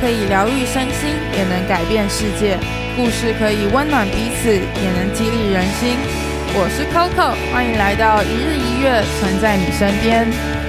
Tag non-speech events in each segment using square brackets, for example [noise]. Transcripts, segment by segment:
可以疗愈身心，也能改变世界；故事可以温暖彼此，也能激励人心。我是 Coco，欢迎来到一日一月，存在你身边。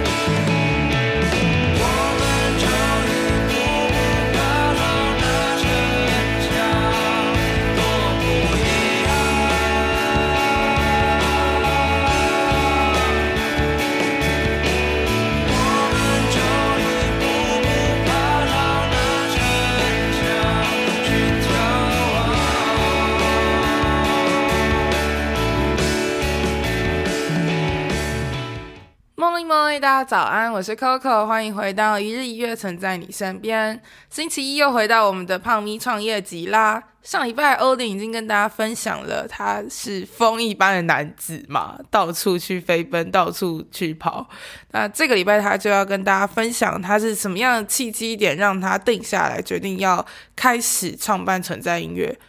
大家早安，我是 Coco，欢迎回到一日一乐，存在你身边。星期一又回到我们的胖咪创业集啦。上礼拜欧丁已经跟大家分享了，他是风一般的男子嘛，到处去飞奔，到处去跑。那这个礼拜他就要跟大家分享，他是什么样的契机点让他定下来，决定要开始创办存在音乐。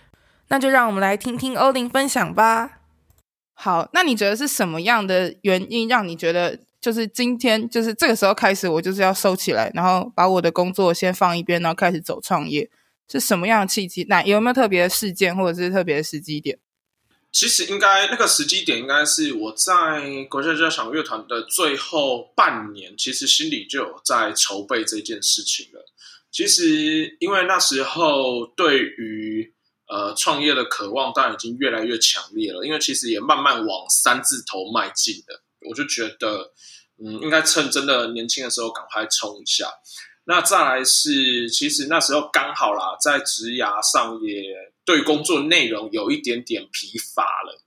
那就让我们来听听欧丁分享吧。好，那你觉得是什么样的原因让你觉得？就是今天，就是这个时候开始，我就是要收起来，然后把我的工作先放一边，然后开始走创业。是什么样的契机？那有没有特别的事件，或者是特别的时机点？其实应该那个时机点应该是我在国家交响乐团的最后半年，其实心里就有在筹备这件事情了。其实因为那时候对于呃创业的渴望，当然已经越来越强烈了，因为其实也慢慢往三字头迈进了。我就觉得，嗯，应该趁真的年轻的时候赶快冲一下。那再来是，其实那时候刚好啦，在职涯上也对工作内容有一点点疲乏了，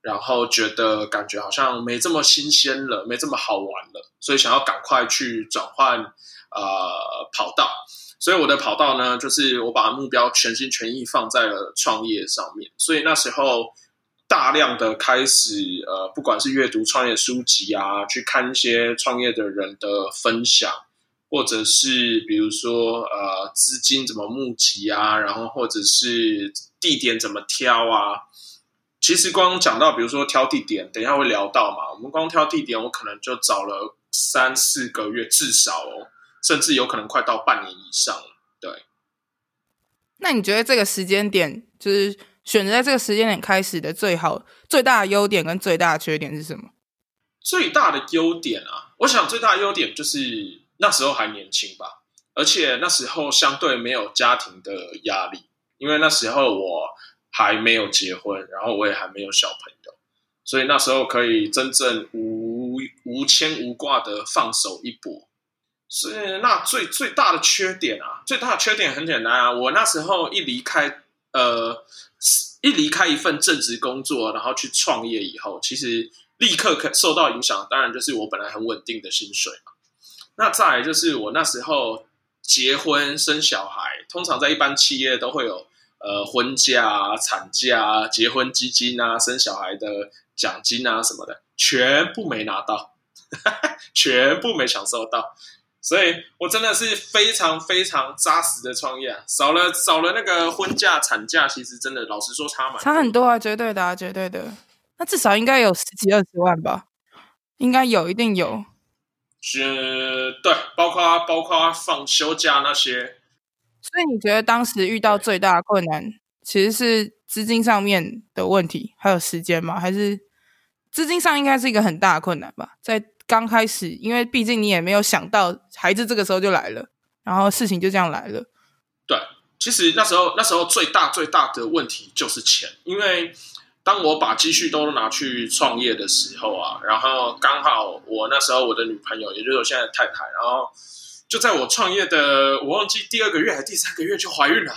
然后觉得感觉好像没这么新鲜了，没这么好玩了，所以想要赶快去转换呃跑道。所以我的跑道呢，就是我把目标全心全意放在了创业上面。所以那时候。大量的开始，呃，不管是阅读创业书籍啊，去看一些创业的人的分享，或者是比如说，呃，资金怎么募集啊，然后或者是地点怎么挑啊。其实光讲到，比如说挑地点，等一下会聊到嘛。我们光挑地点，我可能就找了三四个月，至少哦，甚至有可能快到半年以上。对。那你觉得这个时间点就是？选择在这个时间点开始的最好、最大的优点跟最大的缺点是什么？最大的优点啊，我想最大的优点就是那时候还年轻吧，而且那时候相对没有家庭的压力，因为那时候我还没有结婚，然后我也还没有小朋友，所以那时候可以真正无无牵无挂的放手一搏。所以那最最大的缺点啊，最大的缺点很简单啊，我那时候一离开，呃。一离开一份正职工作，然后去创业以后，其实立刻可受到影响。当然，就是我本来很稳定的薪水嘛。那再来就是我那时候结婚生小孩，通常在一般企业都会有呃婚假、产假、结婚基金啊、生小孩的奖金啊什么的，全部没拿到，[laughs] 全部没享受到。所以我真的是非常非常扎实的创业啊，少了少了那个婚假产假，其实真的老实说差蛮，差很多啊，绝对的啊，绝对的。那至少应该有十几二十万吧？应该有，一定有。是，对，包括包括放休假那些。所以你觉得当时遇到最大的困难，其实是资金上面的问题，还有时间吗？还是资金上应该是一个很大的困难吧？在刚开始，因为毕竟你也没有想到孩子这个时候就来了，然后事情就这样来了。对，其实那时候那时候最大最大的问题就是钱，因为当我把积蓄都拿去创业的时候啊，然后刚好我那时候我的女朋友，也就是我现在的太太，然后就在我创业的我忘记第二个月还是第三个月就怀孕了，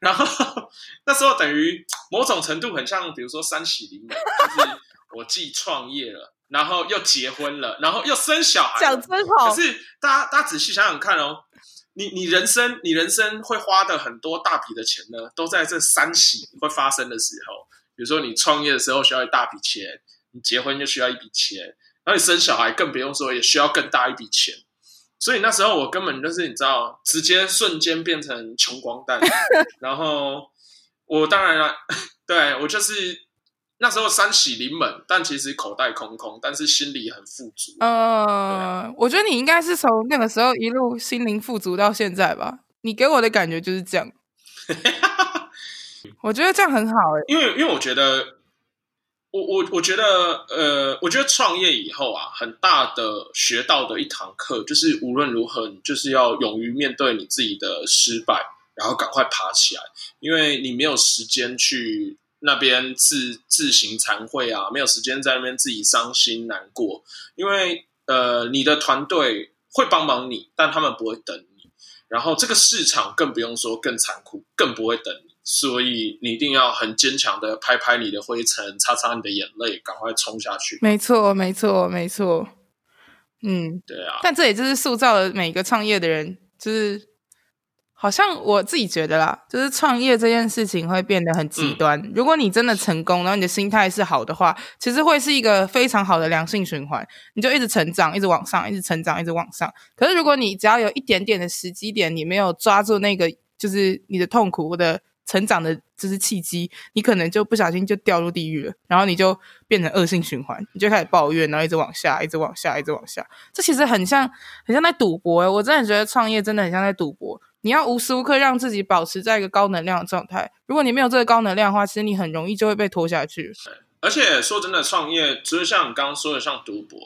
然后 [laughs] 那时候等于某种程度很像，比如说三喜临门，就是我既创业了。然后又结婚了，然后又生小孩，讲真好。可是大家大家仔细想想看哦，你你人生你人生会花的很多大笔的钱呢，都在这三喜会发生的时候。比如说你创业的时候需要一大笔钱，你结婚就需要一笔钱，然后你生小孩更不用说，也需要更大一笔钱。所以那时候我根本就是你知道，直接瞬间变成穷光蛋。然后我当然了，[laughs] 对我就是。那时候三喜临门，但其实口袋空空，但是心里很富足。呃，我觉得你应该是从那个时候一路心灵富足到现在吧。你给我的感觉就是这样。[laughs] 我觉得这样很好哎、欸，因为因为我觉得，我我我觉得，呃，我觉得创业以后啊，很大的学到的一堂课，就是无论如何，你就是要勇于面对你自己的失败，然后赶快爬起来，因为你没有时间去那边自自行惭愧啊，没有时间在那边自己伤心难过，因为呃，你的团队会帮忙你，但他们不会等你，然后这个市场更不用说更残酷，更不会等你。所以你一定要很坚强的拍拍你的灰尘，擦擦你的眼泪，赶快冲下去。没错，没错，没错。嗯，对啊。但这也就是塑造了每一个创业的人，就是好像我自己觉得啦，就是创业这件事情会变得很极端。嗯。如果你真的成功，然后你的心态是好的话，其实会是一个非常好的良性循环，你就一直成长，一直往上，一直成长，一直往上。可是如果你只要有一点点的时机点，你没有抓住那个，就是你的痛苦或者。成长的就是契机，你可能就不小心就掉入地狱了，然后你就变成恶性循环，你就开始抱怨，然后一直往下，一直往下，一直往下。这其实很像，很像在赌博诶。我真的觉得创业真的很像在赌博，你要无时无刻让自己保持在一个高能量的状态。如果你没有这个高能量的话，其实你很容易就会被拖下去。而且说真的，创业就是像你刚刚说的，像赌博。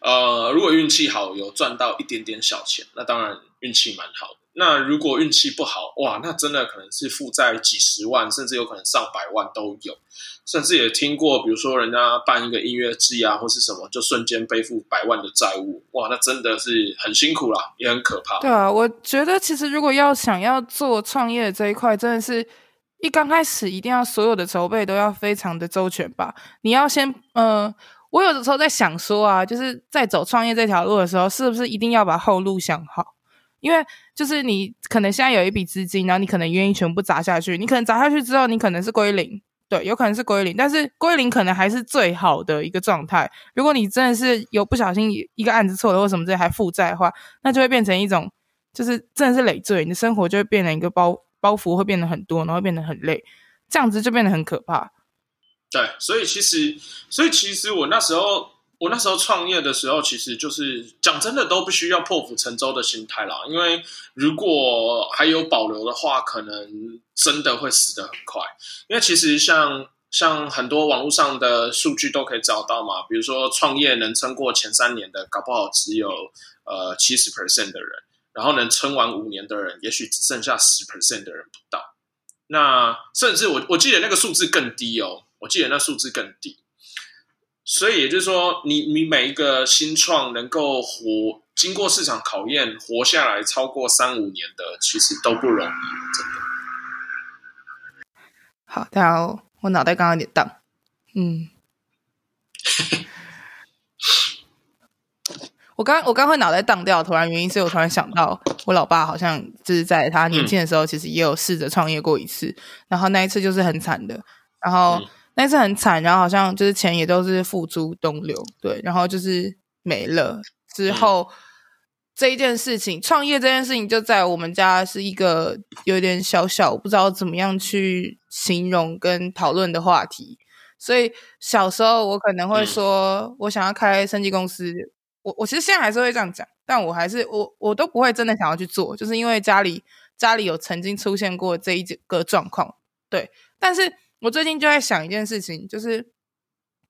呃，如果运气好，有赚到一点点小钱，那当然运气蛮好的。那如果运气不好，哇，那真的可能是负债几十万，甚至有可能上百万都有。甚至也听过，比如说人家办一个音乐季啊，或是什么，就瞬间背负百万的债务，哇，那真的是很辛苦啦，也很可怕。对啊，我觉得其实如果要想要做创业这一块，真的是一刚开始一定要所有的筹备都要非常的周全吧。你要先，呃，我有的时候在想说啊，就是在走创业这条路的时候，是不是一定要把后路想好？因为就是你可能现在有一笔资金，然后你可能愿意全部砸下去，你可能砸下去之后，你可能是归零，对，有可能是归零，但是归零可能还是最好的一个状态。如果你真的是有不小心一个案子错了或什么之类还负债的话，那就会变成一种就是真的是累赘，你的生活就会变成一个包包袱会变得很多，然后会变得很累，这样子就变得很可怕。对，所以其实，所以其实我那时候。我那时候创业的时候，其实就是讲真的，都不需要破釜沉舟的心态啦。因为如果还有保留的话，可能真的会死得很快。因为其实像像很多网络上的数据都可以找到嘛，比如说创业能撑过前三年的，搞不好只有呃七十 percent 的人，然后能撑完五年的人，也许只剩下十 percent 的人不到。那甚至我我记得那个数字更低哦，我记得那数字更低。所以也就是说，你你每一个新创能够活，经过市场考验，活下来超过三五年的，其实都不容易，真的。好，大家好，我脑袋刚刚有点荡，嗯，[laughs] 我刚我刚会脑袋荡掉，突然原因是我突然想到，我老爸好像就是在他年轻的时候，其实也有试着创业过一次，嗯、然后那一次就是很惨的，然后。嗯但是很惨，然后好像就是钱也都是付诸东流，对，然后就是没了。之后、嗯、这一件事情，创业这件事情，就在我们家是一个有点小小不知道怎么样去形容跟讨论的话题。所以小时候我可能会说，我想要开生技公司。我我其实现在还是会这样讲，但我还是我我都不会真的想要去做，就是因为家里家里有曾经出现过这一个状况，对，但是。我最近就在想一件事情，就是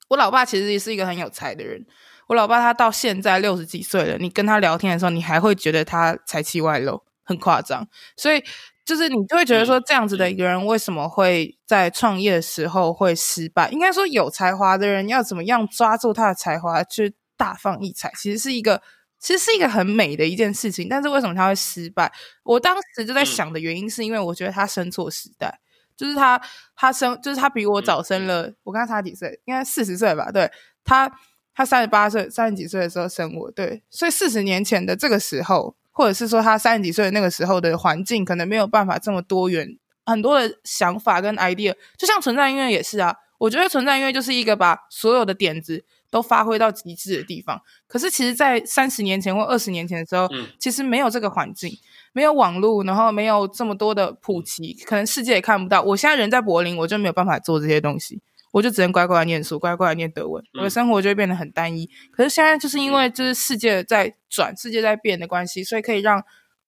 我老爸其实也是一个很有才的人。我老爸他到现在六十几岁了，你跟他聊天的时候，你还会觉得他才气外露，很夸张。所以就是你就会觉得说，这样子的一个人为什么会在创业的时候会失败？应该说有才华的人要怎么样抓住他的才华去大放异彩，其实是一个其实是一个很美的一件事情。但是为什么他会失败？我当时就在想的原因，是因为我觉得他生错时代。就是他，他生就是他比我早生了，嗯、我跟他差几岁？应该四十岁吧？对，他，他三十八岁，三十几岁的时候生我，对，所以四十年前的这个时候，或者是说他三十几岁的那个时候的环境，可能没有办法这么多元，很多的想法跟 idea，就像存在音乐也是啊。我觉得存在音乐就是一个把所有的点子都发挥到极致的地方。可是其实，在三十年前或二十年前的时候，嗯、其实没有这个环境。没有网络，然后没有这么多的普及，可能世界也看不到。我现在人在柏林，我就没有办法做这些东西，我就只能乖乖念书，乖乖念德文，我的生活就会变得很单一。可是现在就是因为就是世界在转，世界在变的关系，所以可以让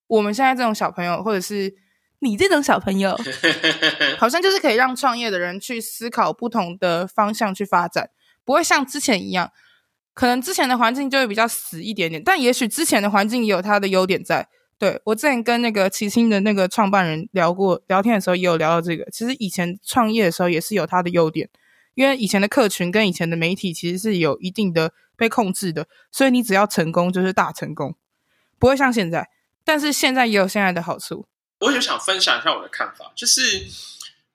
我们现在这种小朋友，或者是你这种小朋友，[laughs] 好像就是可以让创业的人去思考不同的方向去发展，不会像之前一样，可能之前的环境就会比较死一点点，但也许之前的环境也有它的优点在。对，我之前跟那个齐星的那个创办人聊过，聊天的时候也有聊到这个。其实以前创业的时候也是有它的优点，因为以前的客群跟以前的媒体其实是有一定的被控制的，所以你只要成功就是大成功，不会像现在。但是现在也有现在的好处。我就想分享一下我的看法，就是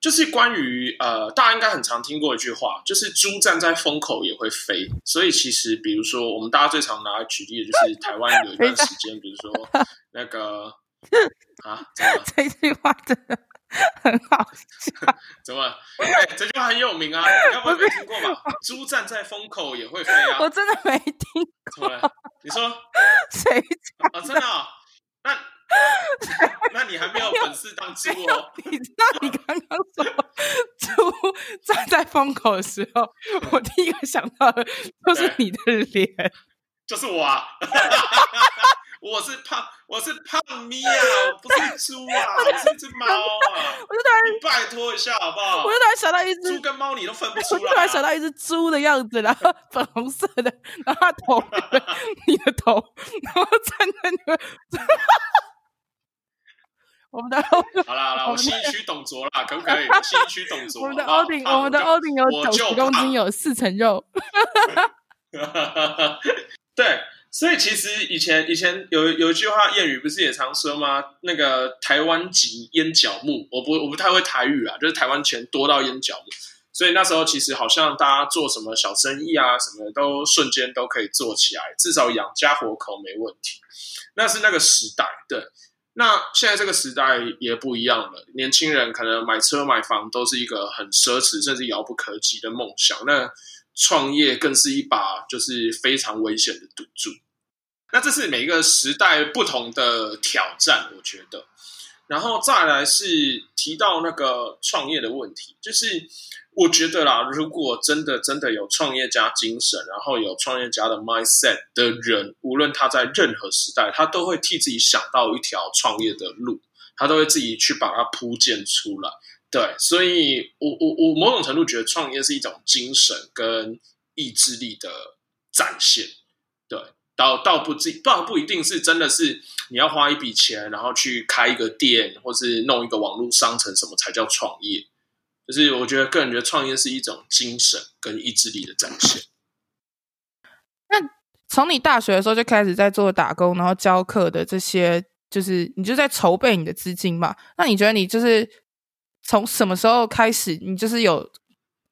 就是关于呃，大家应该很常听过一句话，就是猪站在风口也会飞。所以其实比如说我们大家最常拿来举例的就是台湾有一段时间，比如说。那个 [laughs] 啊，这句话真的很好笑。[laughs] 怎么？哎，这句话很有名啊，你该不会没听过吧？猪站在风口也会飞啊！[laughs] 我真的没听过。你说谁？啊，真的？那那你还没有本事当猪哦？你知道你刚刚说猪站在风口的时候，我第一个想到的就是你的脸，就是我啊。[laughs] 我是胖，我是胖咪啊，我不是猪啊，我是一只猫啊！我就突然，你拜托一下好不好？我就突然想到一只猪跟猫，你都分不出来，啊。我突然想到一只猪的样子，然后粉红色的，然后它头，你的头，然后站在那个。我们的欧好了好了，我心虚董卓啦，可不可以？[laughs] 心虚董卓。我们的欧顶，我们的欧顶有九十公斤，有四层肉。[laughs] 对。所以其实以前以前有有一句话谚语不是也常说吗？那个台湾挤淹脚木，我不我不太会台语啊，就是台湾钱多到淹脚木。所以那时候其实好像大家做什么小生意啊什么的都瞬间都可以做起来，至少养家活口没问题。那是那个时代，对。那现在这个时代也不一样了，年轻人可能买车买房都是一个很奢侈甚至遥不可及的梦想。那创业更是一把就是非常危险的赌注。那这是每一个时代不同的挑战，我觉得。然后再来是提到那个创业的问题，就是我觉得啦，如果真的真的有创业家精神，然后有创业家的 mindset 的人，无论他在任何时代，他都会替自己想到一条创业的路，他都会自己去把它铺建出来。对，所以我我我某种程度觉得创业是一种精神跟意志力的展现。倒倒不自，倒不一定是真的是你要花一笔钱，然后去开一个店，或是弄一个网络商城，什么才叫创业？就是我觉得个人觉得创业是一种精神跟意志力的展现。那从你大学的时候就开始在做打工，然后教课的这些，就是你就在筹备你的资金嘛？那你觉得你就是从什么时候开始，你就是有？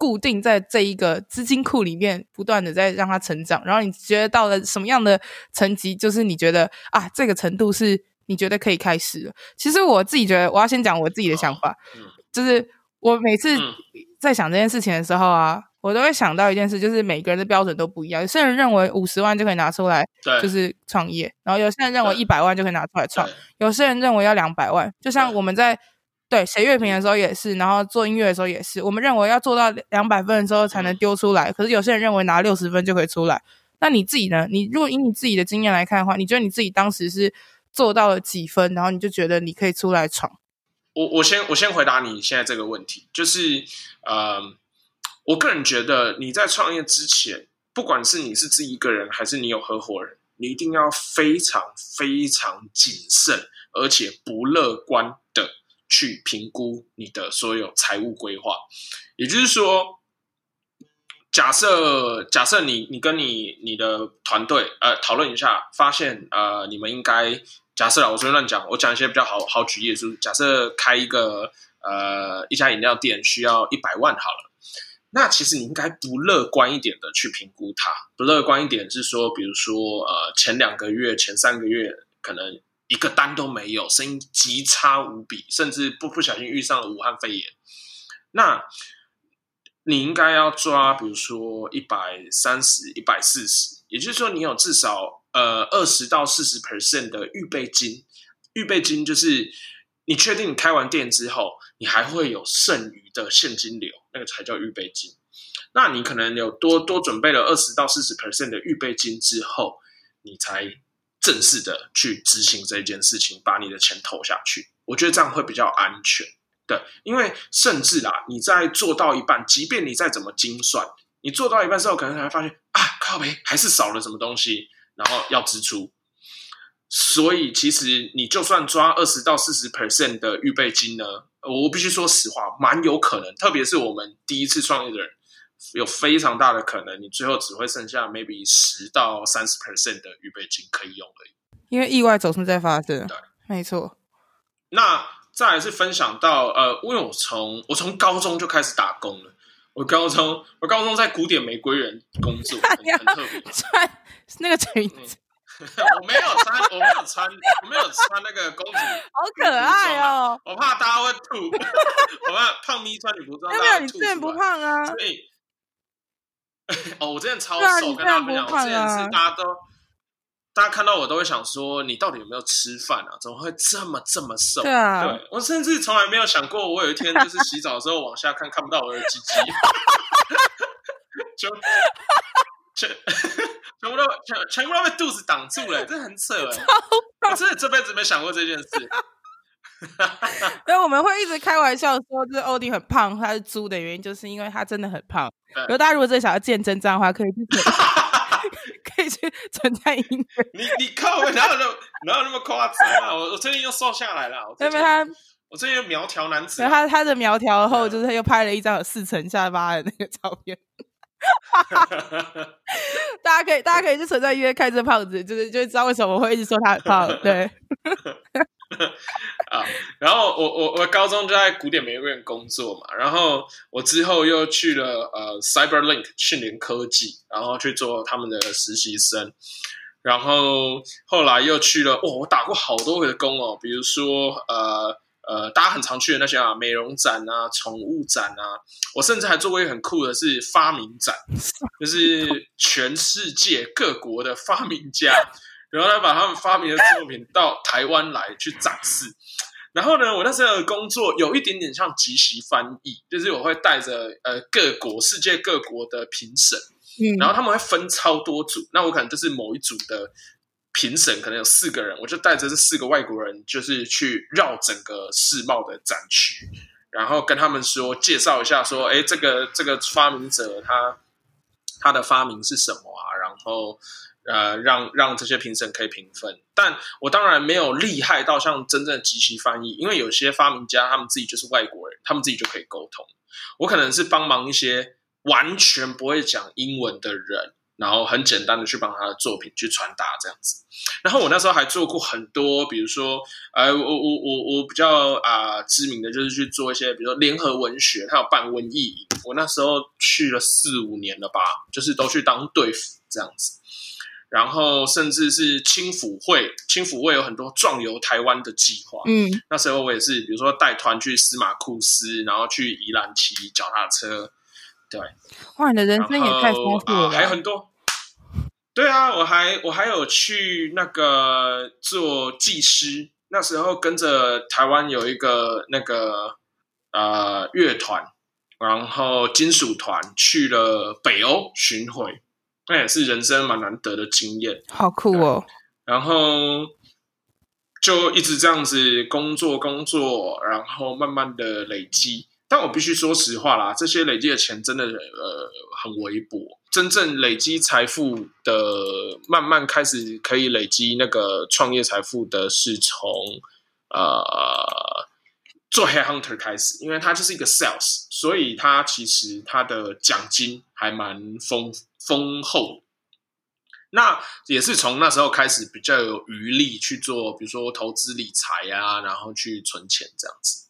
固定在这一个资金库里面，不断的在让它成长。然后你觉得到了什么样的层级，就是你觉得啊，这个程度是你觉得可以开始了。其实我自己觉得，我要先讲我自己的想法，嗯、就是我每次在想这件事情的时候啊，嗯、我都会想到一件事，就是每个人的标准都不一样。有些人认为五十万就可以拿出来，就是创业；然后有些人认为一百万就可以拿出来创；有些人认为要两百万。就像我们在。对，写乐评的时候也是，然后做音乐的时候也是。我们认为要做到两百分的时候才能丢出来，可是有些人认为拿六十分就可以出来。那你自己呢？你如果以你自己的经验来看的话，你觉得你自己当时是做到了几分，然后你就觉得你可以出来闯？我我先我先回答你现在这个问题，就是呃，我个人觉得你在创业之前，不管是你是自己一个人，还是你有合伙人，你一定要非常非常谨慎，而且不乐观的。去评估你的所有财务规划，也就是说，假设假设你你跟你你的团队呃讨论一下，发现呃你们应该假设啦，我随便乱讲，我讲一些比较好好举例的是，假设开一个呃一家饮料店需要一百万好了，那其实你应该不乐观一点的去评估它，不乐观一点是说，比如说呃前两个月前三个月可能。一个单都没有，生意极差无比，甚至不不小心遇上了武汉肺炎。那你应该要抓，比如说一百三十、一百四十，也就是说，你有至少呃二十到四十 percent 的预备金。预备金就是你确定你开完店之后，你还会有剩余的现金流，那个才叫预备金。那你可能有多多准备了二十到四十 percent 的预备金之后，你才。正式的去执行这件事情，把你的钱投下去。我觉得这样会比较安全。对，因为甚至啊，你在做到一半，即便你再怎么精算，你做到一半之后，可能才发现啊，靠北还是少了什么东西，然后要支出。所以其实你就算抓二十到四十 percent 的预备金呢，我必须说实话，蛮有可能，特别是我们第一次创业的人，有非常大的可能，你最后只会剩下 maybe 十到三十 percent 的预备金可以用而已。因为意外总是在发生，对，没错。那再来是分享到呃，因为我从我从高中就开始打工了，我高中我高中在古典玫瑰园工作，很，很特别，[laughs] 穿那个裙子。嗯我没有穿，我没有穿，我没有穿那个公主，[laughs] 好可爱哦！我怕大家会吐，[laughs] 我怕胖咪穿女服装，没有，你之前不胖啊？所以，[laughs] 哦，我之前超瘦，跟大家分享，我之前是大家都，大家看到我都会想说，你到底有没有吃饭啊？怎么会这么这么瘦？对啊，对，我甚至从来没有想过，我有一天就是洗澡的时候往下看，看不到我的鸡鸡，[laughs] 就。全全部都全全部都被肚子挡住了，这很扯哎！[laughs] 我真的这辈子没想过这件事。[laughs] 所以我们会一直开玩笑说，就是欧弟很胖，他是猪的原因，就是因为他真的很胖。然后大家如果真的想要见真章的话，可以去存，[laughs] 可以去存在音乐。你你靠，哪有那么哪有那么夸张啊？我我最近又瘦下来了，因为他我最近又苗条男子。他他的苗条后，就是他又拍了一张有四层下巴的那个照片。[laughs] 大家可以，大家可以去存在约看这胖子，就是就知道为什么我会一直说他很胖。对，[laughs] 啊，然后我我我高中就在古典美院工作嘛，然后我之后又去了呃 CyberLink 讯联科技，然后去做他们的实习生，然后后来又去了，哦，我打过好多个工哦，比如说呃。呃，大家很常去的那些啊，美容展啊，宠物展啊，我甚至还做过一个很酷的是发明展，就是全世界各国的发明家，然后他把他们发明的作品到台湾来去展示。然后呢，我那时候的工作有一点点像即席翻译，就是我会带着呃各国世界各国的评审，嗯，然后他们会分超多组，那我可能就是某一组的。评审可能有四个人，我就带着这四个外国人，就是去绕整个世贸的展区，然后跟他们说，介绍一下，说，哎，这个这个发明者他他的发明是什么啊？然后呃，让让这些评审可以评分。但我当然没有厉害到像真正的即席翻译，因为有些发明家他们自己就是外国人，他们自己就可以沟通。我可能是帮忙一些完全不会讲英文的人。然后很简单的去帮他的作品去传达这样子，然后我那时候还做过很多，比如说，呃，我我我我比较啊、知名的就是去做一些，比如说联合文学，他有办瘟疫营，我那时候去了四五年了吧，就是都去当队辅这样子，然后甚至是青辅会，青辅会有很多壮游台湾的计划，嗯，那时候我也是，比如说带团去司马库斯，然后去宜兰骑脚踏车。对，哇，你的人生也太丰富了，还有很多。对啊，我还我还有去那个做技师，那时候跟着台湾有一个那个呃乐团，然后金属团去了北欧巡回，那也是人生蛮难得的经验，好酷哦。然后就一直这样子工作工作，然后慢慢的累积。但我必须说实话啦，这些累积的钱真的呃很微薄。真正累积财富的，慢慢开始可以累积那个创业财富的，是从呃做 headhunter 开始，因为他就是一个 sales，所以他其实他的奖金还蛮丰丰厚。那也是从那时候开始比较有余力去做，比如说投资理财啊，然后去存钱这样子。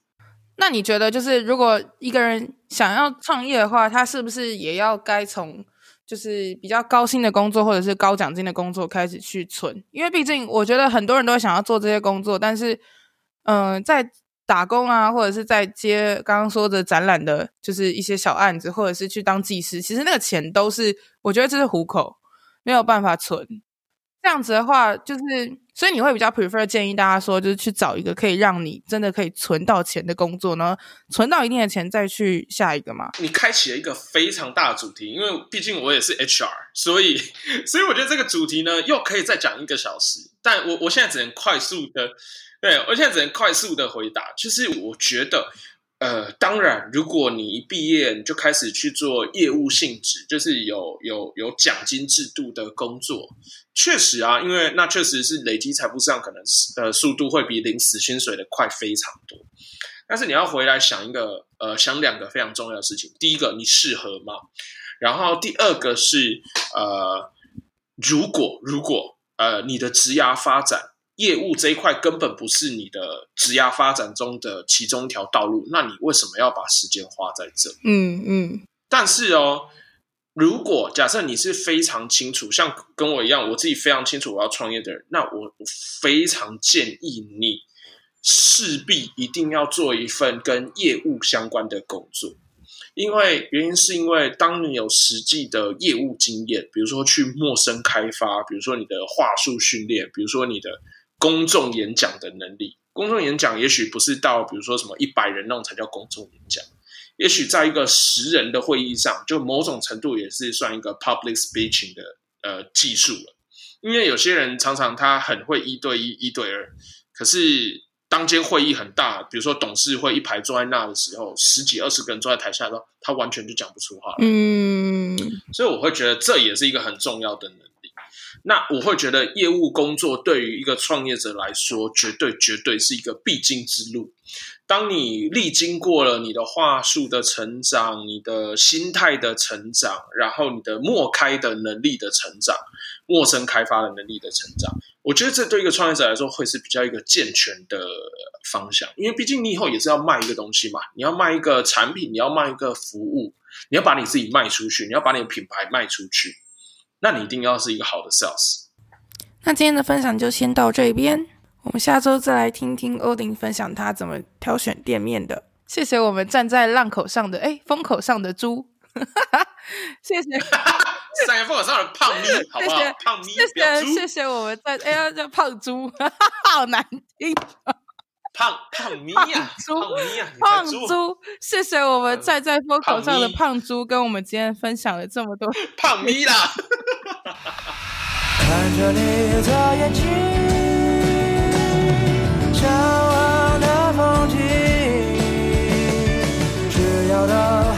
那你觉得，就是如果一个人想要创业的话，他是不是也要该从就是比较高薪的工作或者是高奖金的工作开始去存？因为毕竟我觉得很多人都想要做这些工作，但是嗯、在打工啊，或者是在接刚刚说的展览的，就是一些小案子，或者是去当技师，其实那个钱都是我觉得这是糊口，没有办法存。这样子的话，就是所以你会比较 prefer 建议大家说，就是去找一个可以让你真的可以存到钱的工作呢，存到一定的钱再去下一个嘛。你开启了一个非常大的主题，因为毕竟我也是 HR，[laughs] 所以 [laughs] 所以我觉得这个主题呢又可以再讲一个小时，但我我现在只能快速的，对，我现在只能快速的回答，就是我觉得。呃，当然，如果你一毕业你就开始去做业务性质，就是有有有奖金制度的工作，确实啊，因为那确实是累积财富上可能呃速度会比领死薪水的快非常多。但是你要回来想一个呃想两个非常重要的事情，第一个你适合吗？然后第二个是呃，如果如果呃你的职涯发展。业务这一块根本不是你的职业发展中的其中一条道路，那你为什么要把时间花在这？嗯嗯。但是哦，如果假设你是非常清楚，像跟我一样，我自己非常清楚我要创业的人，那我我非常建议你势必一定要做一份跟业务相关的工作。因为原因是因为，当你有实际的业务经验，比如说去陌生开发，比如说你的话术训练，比如说你的。公众演讲的能力，公众演讲也许不是到比如说什么一百人那种才叫公众演讲，也许在一个十人的会议上，就某种程度也是算一个 public speaking 的呃技术了。因为有些人常常他很会一对一、一对二，可是当间会议很大，比如说董事会一排坐在那的时候，十几二十个人坐在台下的时候，他完全就讲不出话来。嗯，所以我会觉得这也是一个很重要的能力。那我会觉得业务工作对于一个创业者来说，绝对绝对是一个必经之路。当你历经过了你的话术的成长、你的心态的成长，然后你的陌开的能力的成长、陌生开发的能力的成长，我觉得这对一个创业者来说会是比较一个健全的方向。因为毕竟你以后也是要卖一个东西嘛，你要卖一个产品，你要卖一个服务，你要把你自己卖出去，你要把你的品牌卖出去。那你一定要是一个好的 sales。那今天的分享就先到这边，我们下周再来听听欧丁分享他怎么挑选店面的。谢谢我们站在浪口上的哎风口上的猪，[laughs] 谢谢 [laughs] 站在风口上的胖咪，好不好？谢谢胖咪，谢谢谢谢我们在哎呀叫胖猪，[laughs] 好难听。[laughs] 胖胖咪呀、胖猪，胖猪，谢谢我们在在风口上的胖猪，跟我们今天分享了这么多 [laughs] 胖咪啦。看着你的眼睛，向往的风景，只要到。